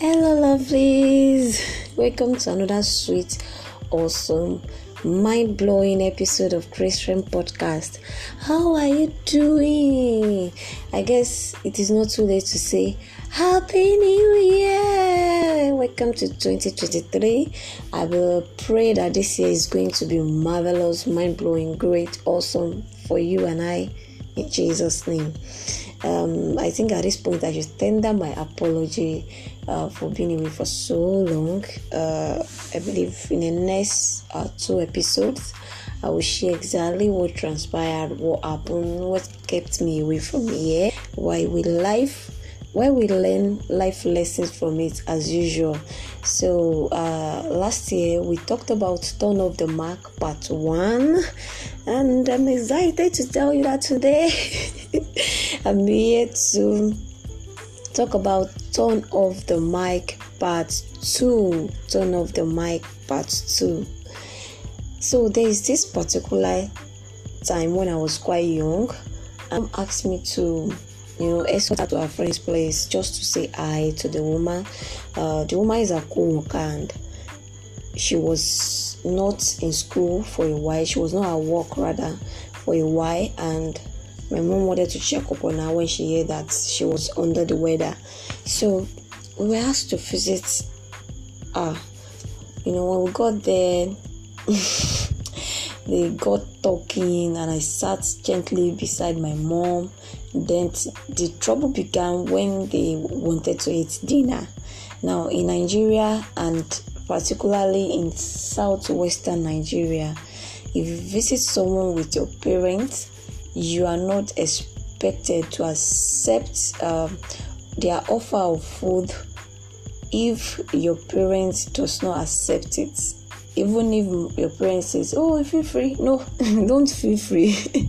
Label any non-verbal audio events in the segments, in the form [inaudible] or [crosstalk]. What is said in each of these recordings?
Hello, lovelies. Welcome to another sweet, awesome, mind blowing episode of Friend Podcast. How are you doing? I guess it is not too late to say Happy New Year. Welcome to 2023. I will pray that this year is going to be marvelous, mind blowing, great, awesome for you and I in Jesus' name. Um, I think at this point I should tender my apology uh, for being away for so long. Uh, I believe in the next uh, two episodes, I will share exactly what transpired, what happened, what kept me away from here, why we life where we learn life lessons from it as usual. So, uh, last year we talked about Turn of the Mark Part 1, and I'm excited to tell you that today [laughs] I'm here to talk about Turn of the Mic Part 2. Turn of the Mic Part 2. So, there is this particular time when I was quite young, um, asked me to you know, escort her to her friend's place just to say hi to the woman. Uh, the woman is a co-worker and she was not in school for a while. She was not at work rather for a while, and my mom wanted to check up on her when she heard that she was under the weather. So we were asked to visit her. You know, when we got there. [laughs] they got talking and i sat gently beside my mom. Then the trouble began when they wanted to eat dinner. Now in nigeria and particularly in southwestern nigeria if you visit someone with your parents you are not expected to accept um, their offer of food if your parents does not accept it even if your parents says oh feel free. No [laughs] don't feel free. [laughs]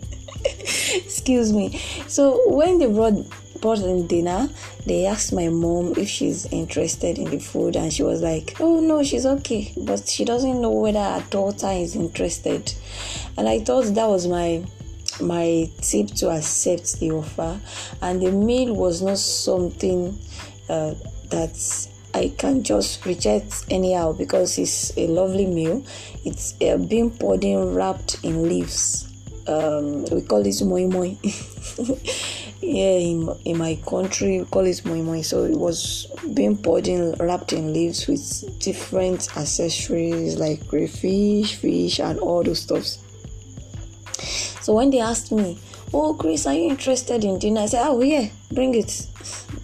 Excuse me. So when they brought brought in dinner they asked my mom if she's interested in the food and she was like oh no she's okay. But she doesn't know whether her daughter is interested. And i thought that was my my tip to accept the offer. And the meal was not something uh, that's I can't just reject anyhow because it's a lovely meal. It's uh, bean pudding wrapped in leaves. Um, we call it moi moi. [laughs] yeah, in, in my country, we call it moi moi. So it was bean pudding wrapped in leaves with different accessories like crayfish, fish, and all those stuffs. So when they asked me, "Oh, Chris, are you interested in dinner?" I said, "Oh yeah, bring it."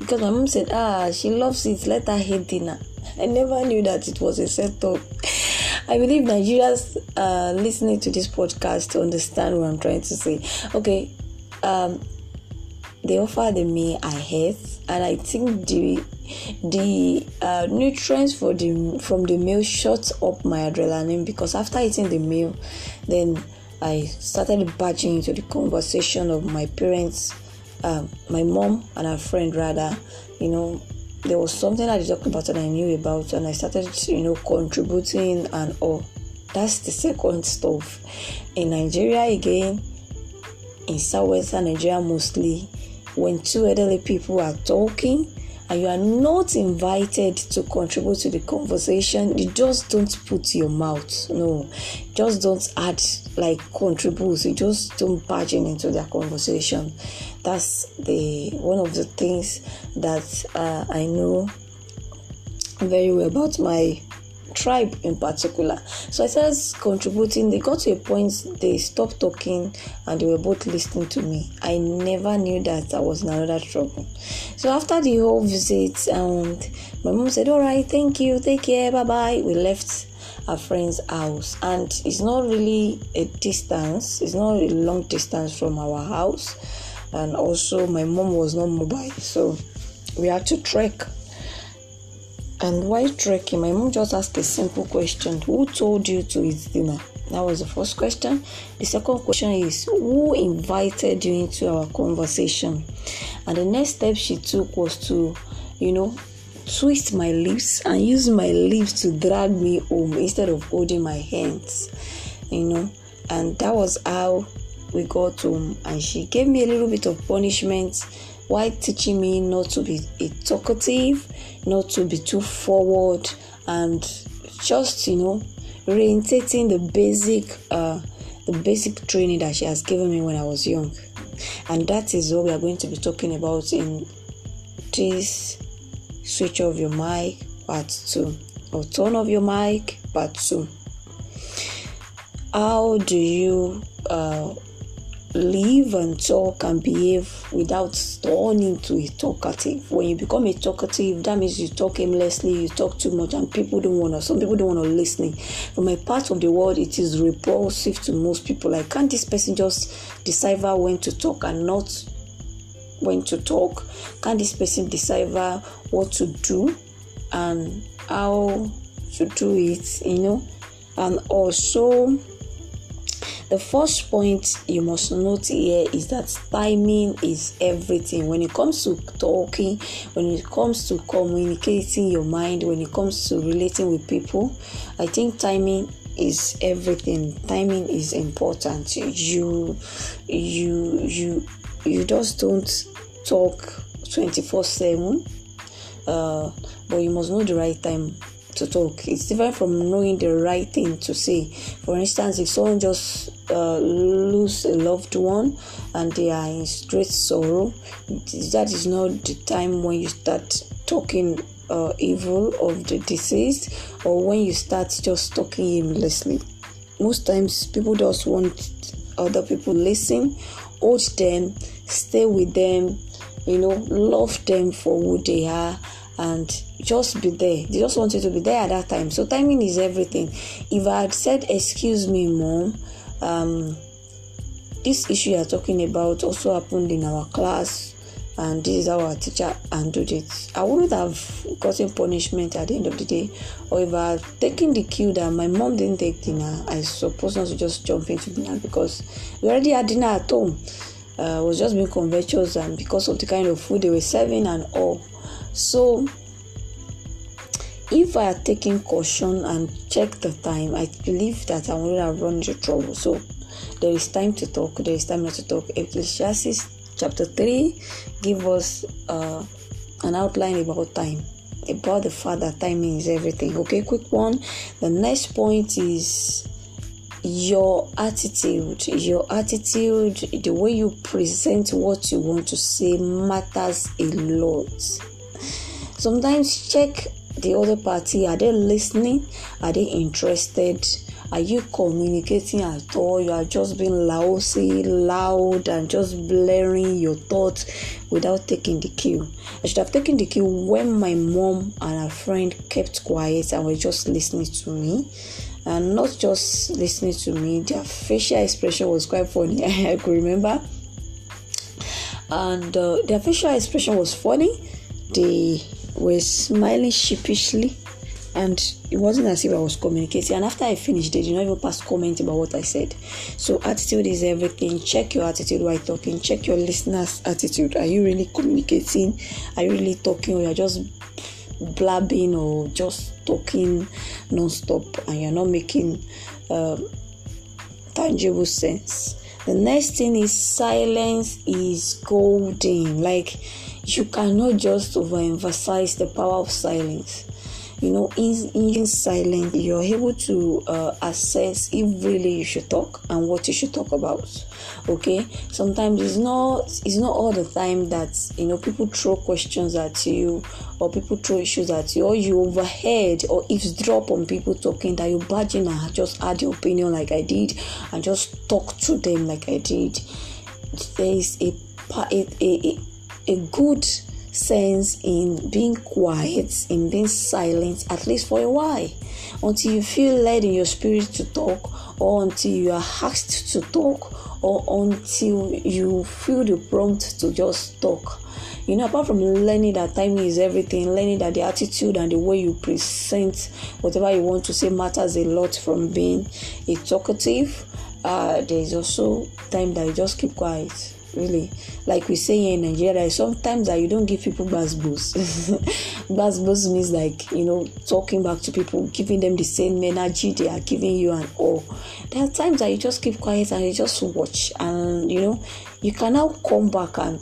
Because my mom said, ah, she loves it, let her hate dinner. I never knew that it was a setup. [laughs] I believe Nigerians uh, listening to this podcast to understand what I'm trying to say. Okay, um, they offered me I ate, and I think the the uh, nutrients for the from the meal shot up my adrenaline because after eating the meal, then I started barging into the conversation of my parents um, my mom and her friend rather, you know, there was something I talked about and I knew about, and I started, you know, contributing and all. That's the second stuff. In Nigeria again, in southwestern Nigeria mostly, when two elderly people are talking, and you are not invited to contribute to the conversation, you just don't put your mouth. No, just don't add like contribute. You just don't barge in into their conversation. That's the one of the things that uh, I know very well about my tribe in particular. So I started contributing. They got to a point they stopped talking and they were both listening to me. I never knew that I was in another trouble. So after the whole visit, and my mom said, "All right, thank you, take care, bye bye." We left our friend's house, and it's not really a distance. It's not a long distance from our house, and also my mom was not mobile, so we had to trek and while trekking, my mom just asked a simple question Who told you to eat dinner? That was the first question. The second question is Who invited you into our conversation? And the next step she took was to, you know, twist my lips and use my lips to drag me home instead of holding my hands, you know. And that was how we got home. And she gave me a little bit of punishment while teaching me not to be talkative, not to be too forward, and just you know reinstating the basic uh, the basic training that she has given me when I was young. And that is what we are going to be talking about in this switch off your mic part 2 or turn off your mic part 2 how do you uh, live and talk and behave without turning to a talkative. When you become a talkative, that means you talk aimlessly, you talk too much, and people don't want to. Some people don't want to listen. From a part of the world, it is repulsive to most people. Like, can't this person just decipher when to talk and not when to talk? Can this person decipher what to do and how to do it? You know, and also the first point you must note here is that timing is everything. When it comes to talking, when it comes to communicating your mind, when it comes to relating with people, I think timing is everything. Timing is important. You you you you just don't talk 24 7 uh, but you must know the right time to talk. It's different from knowing the right thing to say. For instance, if someone just uh, lose a loved one and they are in great sorrow, that is not the time when you start talking uh, evil of the deceased or when you start just talking aimlessly. Most times, people just want other people listen, hold them, stay with them, you know, love them for who they are and just be there. They just want you to be there at that time. So timing is everything. If I had said, "Excuse me, mom," um, this issue you're talking about also happened in our class, and this is how our teacher handled it. I wouldn't have gotten punishment at the end of the day, or if I had taken the cue that my mom didn't take dinner, I suppose not to just jump into dinner because we already had dinner at home. Uh, was just being covetous, and because of the kind of food they were serving and all so, if I had taken caution and checked the time, I believe that I would have run into trouble. So, there is time to talk, there is time not to talk. Ecclesiastes chapter 3 give us uh, an outline about time about the fact that timing is everything okay quick one the next point is your attitude your attitude the way you present what you want to say matters a lot sometimes check the other party. Are they listening? Are they interested? Are you communicating at all? You are just being lousy loud and just blaring your thoughts without taking the cue. I should have taken the cue when my mom and her friend kept quiet and were just listening to me. And not just listening to me their facial expression was quite funny [laughs] i could remember. And uh, their facial expression was funny. They were smiling sheepishly and it wasn't as if I was communicating. And after I finished, they did not even pass comment about what I said. So attitude is everything. Check your attitude while talking. Check your listener's attitude. Are you really communicating? Are you really talking, or you're just blabbing, or just talking non-stop, and you're not making uh, tangible sense? The next thing is silence is golden. Like you cannot just overemphasize the power of silence. You know in, in silence you're able to uh, assess if really you should talk and what you should talk about okay? Sometimes it's not it's not all the time that you know people throw questions at you or people throw issues at you or you overheard or eavesdrop on people talking that you barge in and just add your opinion like i did and just talk to them like i did. There is a a, a, a good sense in being quiet, in being silent, at least for a while, until you feel led in your spirit to talk, or until you are asked to talk, or until you feel the prompt to just talk. You know, apart from learning that timing is everything, learning that the attitude and the way you present whatever you want to say matters a lot from being a talkative. Uh, there is also time that you just keep quiet really. Like we say here in nigeria sometimes that you don't give people buzz boost [laughs] means like you know talking back to people giving them the same energy they are giving you and all. There are times that you just keep quiet and you just watch and you know you can now come back and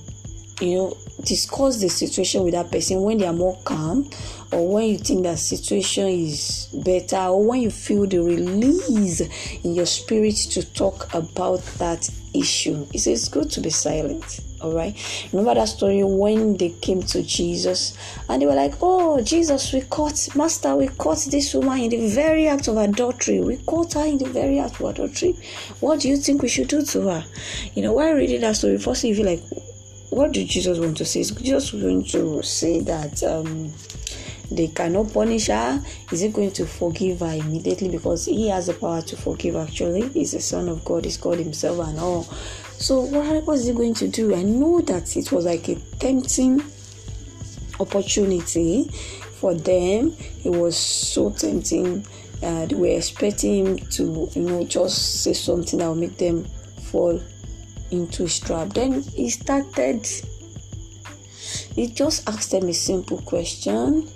you know discuss the situation with that person when they are more calm or when you think that situation is better or when you feel the release in your spirit to talk about that issue. It is good to be silent all right? Remember that story when they came to jesus and they were like oh jesus we caught master we caught this woman in the very act of adultery. We caught her in the very act of adultery. What do you think we should do to her? You know while reading that story first you feel like what did jesus want to say? Is jesus going to say that um they cannot punish her. Is he going to forgive her immediately? Because he has the power to forgive actually. He's the son of god. He's god himself and all. So what was he going to do? I know that it was like a tempting opportunity for them. It was so tempting. Uh, they were expecting him to you know just say something that will make them fall into his trap then he started he just asked them a simple question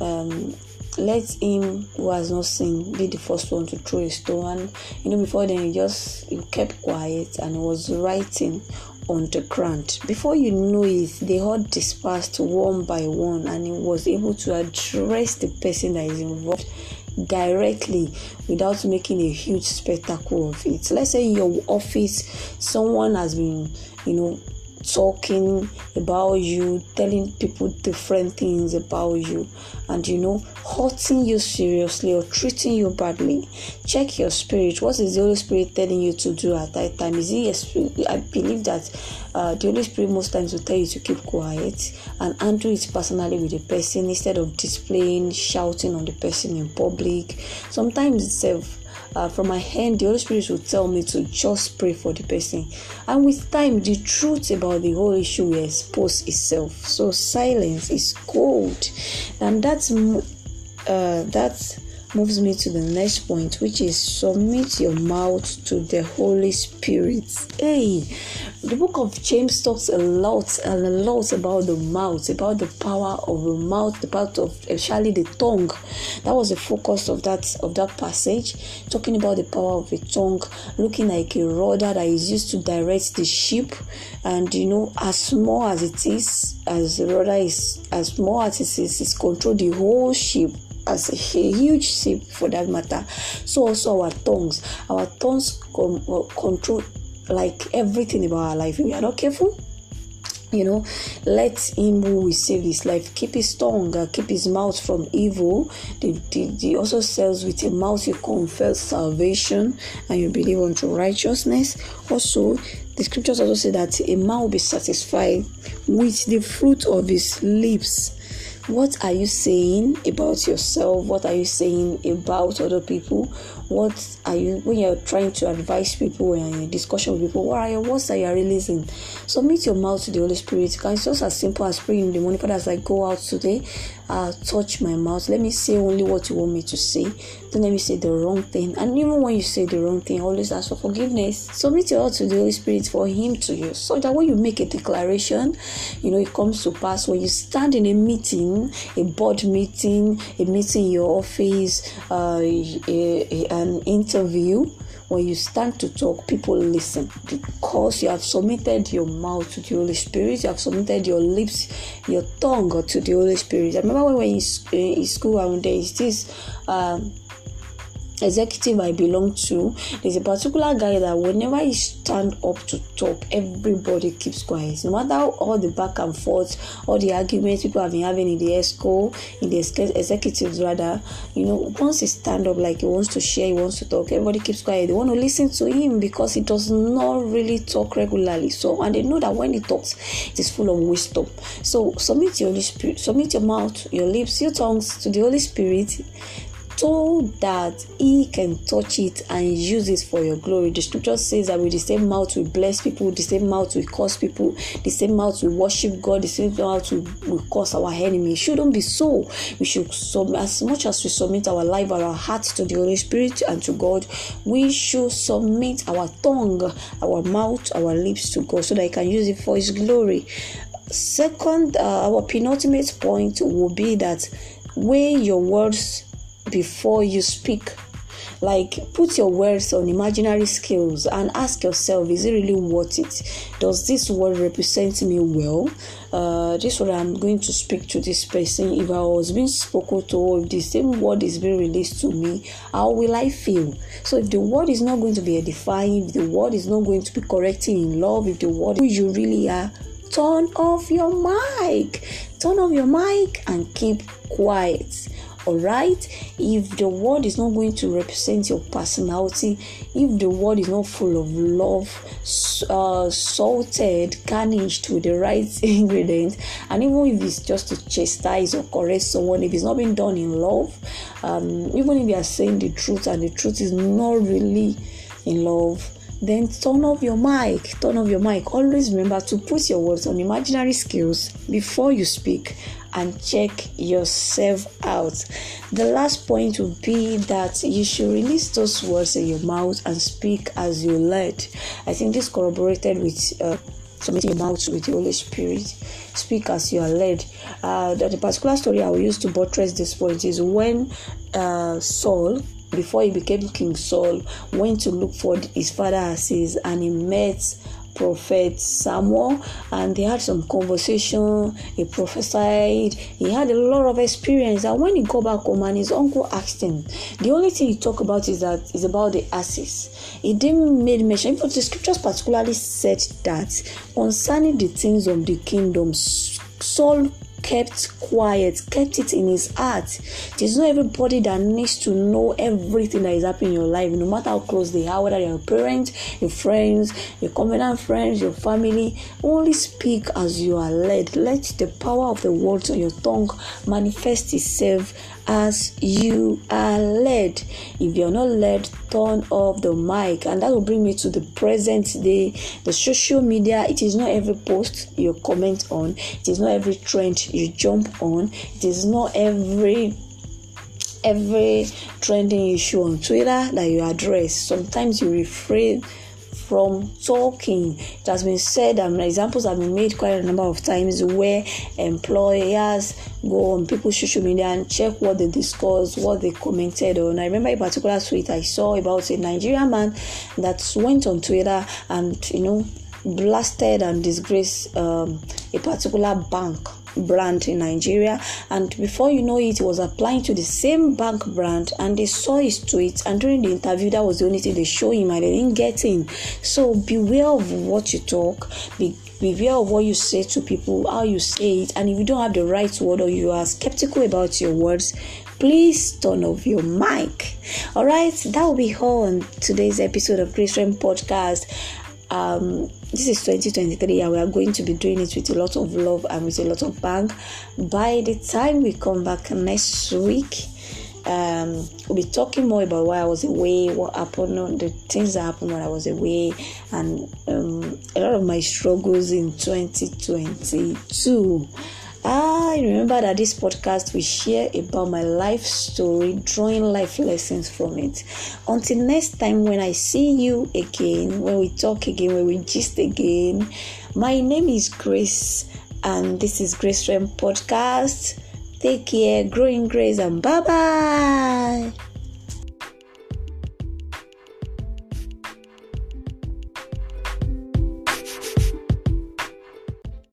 um, let him who has not sinned be the first one to throw a stone. And you know, before then, he just he kept quiet and was writing on the ground. Before you know it, they all dispersed one by one, and he was able to address the person that is involved directly without making a huge spectacle of it. Let's say in your office, someone has been, you know, talking about you, telling people different things about you, and you know, hurting you seriously or treating you badly. Check your spirit. What is the Holy Spirit telling you to do at that time? Is he? I believe that uh, the Holy Spirit most times will tell you to keep quiet and handle it personally with the person instead of displaying, shouting on the person in public. Sometimes itself uh, from my hand, the Holy Spirit will tell me to just pray for the person. And with time, the truth about the whole issue will expose itself. So silence is gold, and that's uh, that's moves me to the next point, which is submit your mouth to the Holy Spirit. Hey, the book of James talks a lot and a lot about the mouth, about the power of the mouth, the part of especially the tongue. That was the focus of that of that passage, talking about the power of the tongue, looking like a rudder that is used to direct the ship, and you know, as small as it is, as the rudder is as small as it is, it's control the whole ship as a huge ship for that matter. So also our tongues, our tongues control like everything about our life. If we are not careful, you know let him who will save his life keep his tongue uh, keep his mouth from evil the, the, the also says with a mouth you confess salvation and you believe unto righteousness also the scriptures also say that a man will be satisfied with the fruit of his lips what are you saying about yourself? What are you saying about other people? What are you when you're trying to advise people and in discussion with people what are your words that you're releasing? Submit your mouth to the holy spirit. It's just as simple as praying in the morning. Father as i go out today uh, touch my mouth. Let me say only what you want me to say. Don't let me say the wrong thing. And even when you say the wrong thing, always ask for forgiveness. Submit your heart to the Holy Spirit for Him to use. So that when you make a declaration, you know, it comes to pass. When you stand in a meeting, a board meeting, a meeting in your office, uh, a, a, an interview, when you stand to talk, people listen because you have submitted your mouth to the Holy Spirit, you have submitted your lips, your tongue to the Holy Spirit. I remember when we were in, in school and there is this. Um, executive I belong to, there's a particular guy that whenever he stand up to talk, everybody keeps quiet. No matter all the back and forth, all the arguments people have been having in the EXCO, in the executives rather, you know, once he stand up like he wants to share, he wants to talk, everybody keeps quiet. They want to listen to him because he does not really talk regularly. So and they know that when he talks, it is full of wisdom. So submit your Holy Spirit, submit your mouth, your lips, your tongues to the Holy Spirit so that he can touch it and use it for your glory. The scripture says that with the same mouth we bless people, the same mouth we curse people, the same mouth we worship God, the same mouth we, we curse our enemy. It shouldn't be so. We should submit as much as we submit our life and our hearts to the Holy Spirit and to God, we should submit our tongue, our mouth, our lips to God so that He can use it for His glory. Second, uh, our penultimate point will be that weigh your words before you speak. like put your words on imaginary skills and ask yourself is it really worth it? Does this word represent me well? Uh, this word i'm going to speak to this person. If i was being spoken to if the same word is being released to me how will i feel? So if the word is not going to be edifying if the word is not going to be correcting in love if the word who you really are turn off your mic. Turn off your mic and keep quiet all right. If the word is not going to represent your personality if the word is not full of love uh, salted garnished with the right [laughs] ingredients and even if it's just to chastise or correct someone if it's not being done in love um, even if you are saying the truth and the truth is not really in love then turn off your mic. Turn off your mic. Always remember to put your words on imaginary skills before you speak and check yourself out the last point would be that you should release those words in your mouth and speak as you led i think this corroborated with uh, submitting your mouth with the Holy Spirit. Speak as you are led. Uh, the, the particular story I will use to buttress this point is when uh, Saul before he became King Saul, went to look for his father Assis and he met prophet Samuel and they had some conversation. He prophesied. He had a lot of experience. And when he got back home and his uncle asked him, the only thing he talked about is that is about the asses. He didn't make mention. But the scriptures particularly said that concerning the things of the kingdom, Saul kept quiet, kept it in his heart. There's not everybody that needs to know everything that is happening in your life, no matter how close they are, whether they're your parents, your friends, your covenant friends, your family. Only speak as you are led. Let the power of the words on your tongue manifest itself as you are led. If you're not led, turn off the mic. And that will bring me to the present day. The social media, it is not every post you comment on, it is not every trend you jump on, it is not every every trending issue on Twitter that you address. Sometimes you refrain from talking. It has been said, and examples have been made quite a number of times where employers go on people's social media and check what they discussed, what they commented on. I remember a particular tweet I saw about a Nigerian man that went on Twitter and you know blasted and disgraced um, a particular bank brand in Nigeria, and before you know it, was applying to the same bank brand, and they saw his tweets. And during the interview, that was the only thing they show him, and they didn't get in. So beware of what you talk. Be beware of what you say to people, how you say it, and if you don't have the right word or you are skeptical about your words, please turn off your mic. All right, that will be all on today's episode of Realm Podcast. Um, this is 2023 and we are going to be doing it with a lot of love and with a lot of bang by the time we come back next week um, we'll be talking more about why I was away, what happened, the things that happened when I was away, and um, a lot of my struggles in 2022. Ah, I remember that this podcast will share about my life story, drawing life lessons from it. Until next time, when I see you again, when we talk again, when we gist again, my name is Grace, and this is Grace Rem Podcast. Take care, growing grace, and bye bye.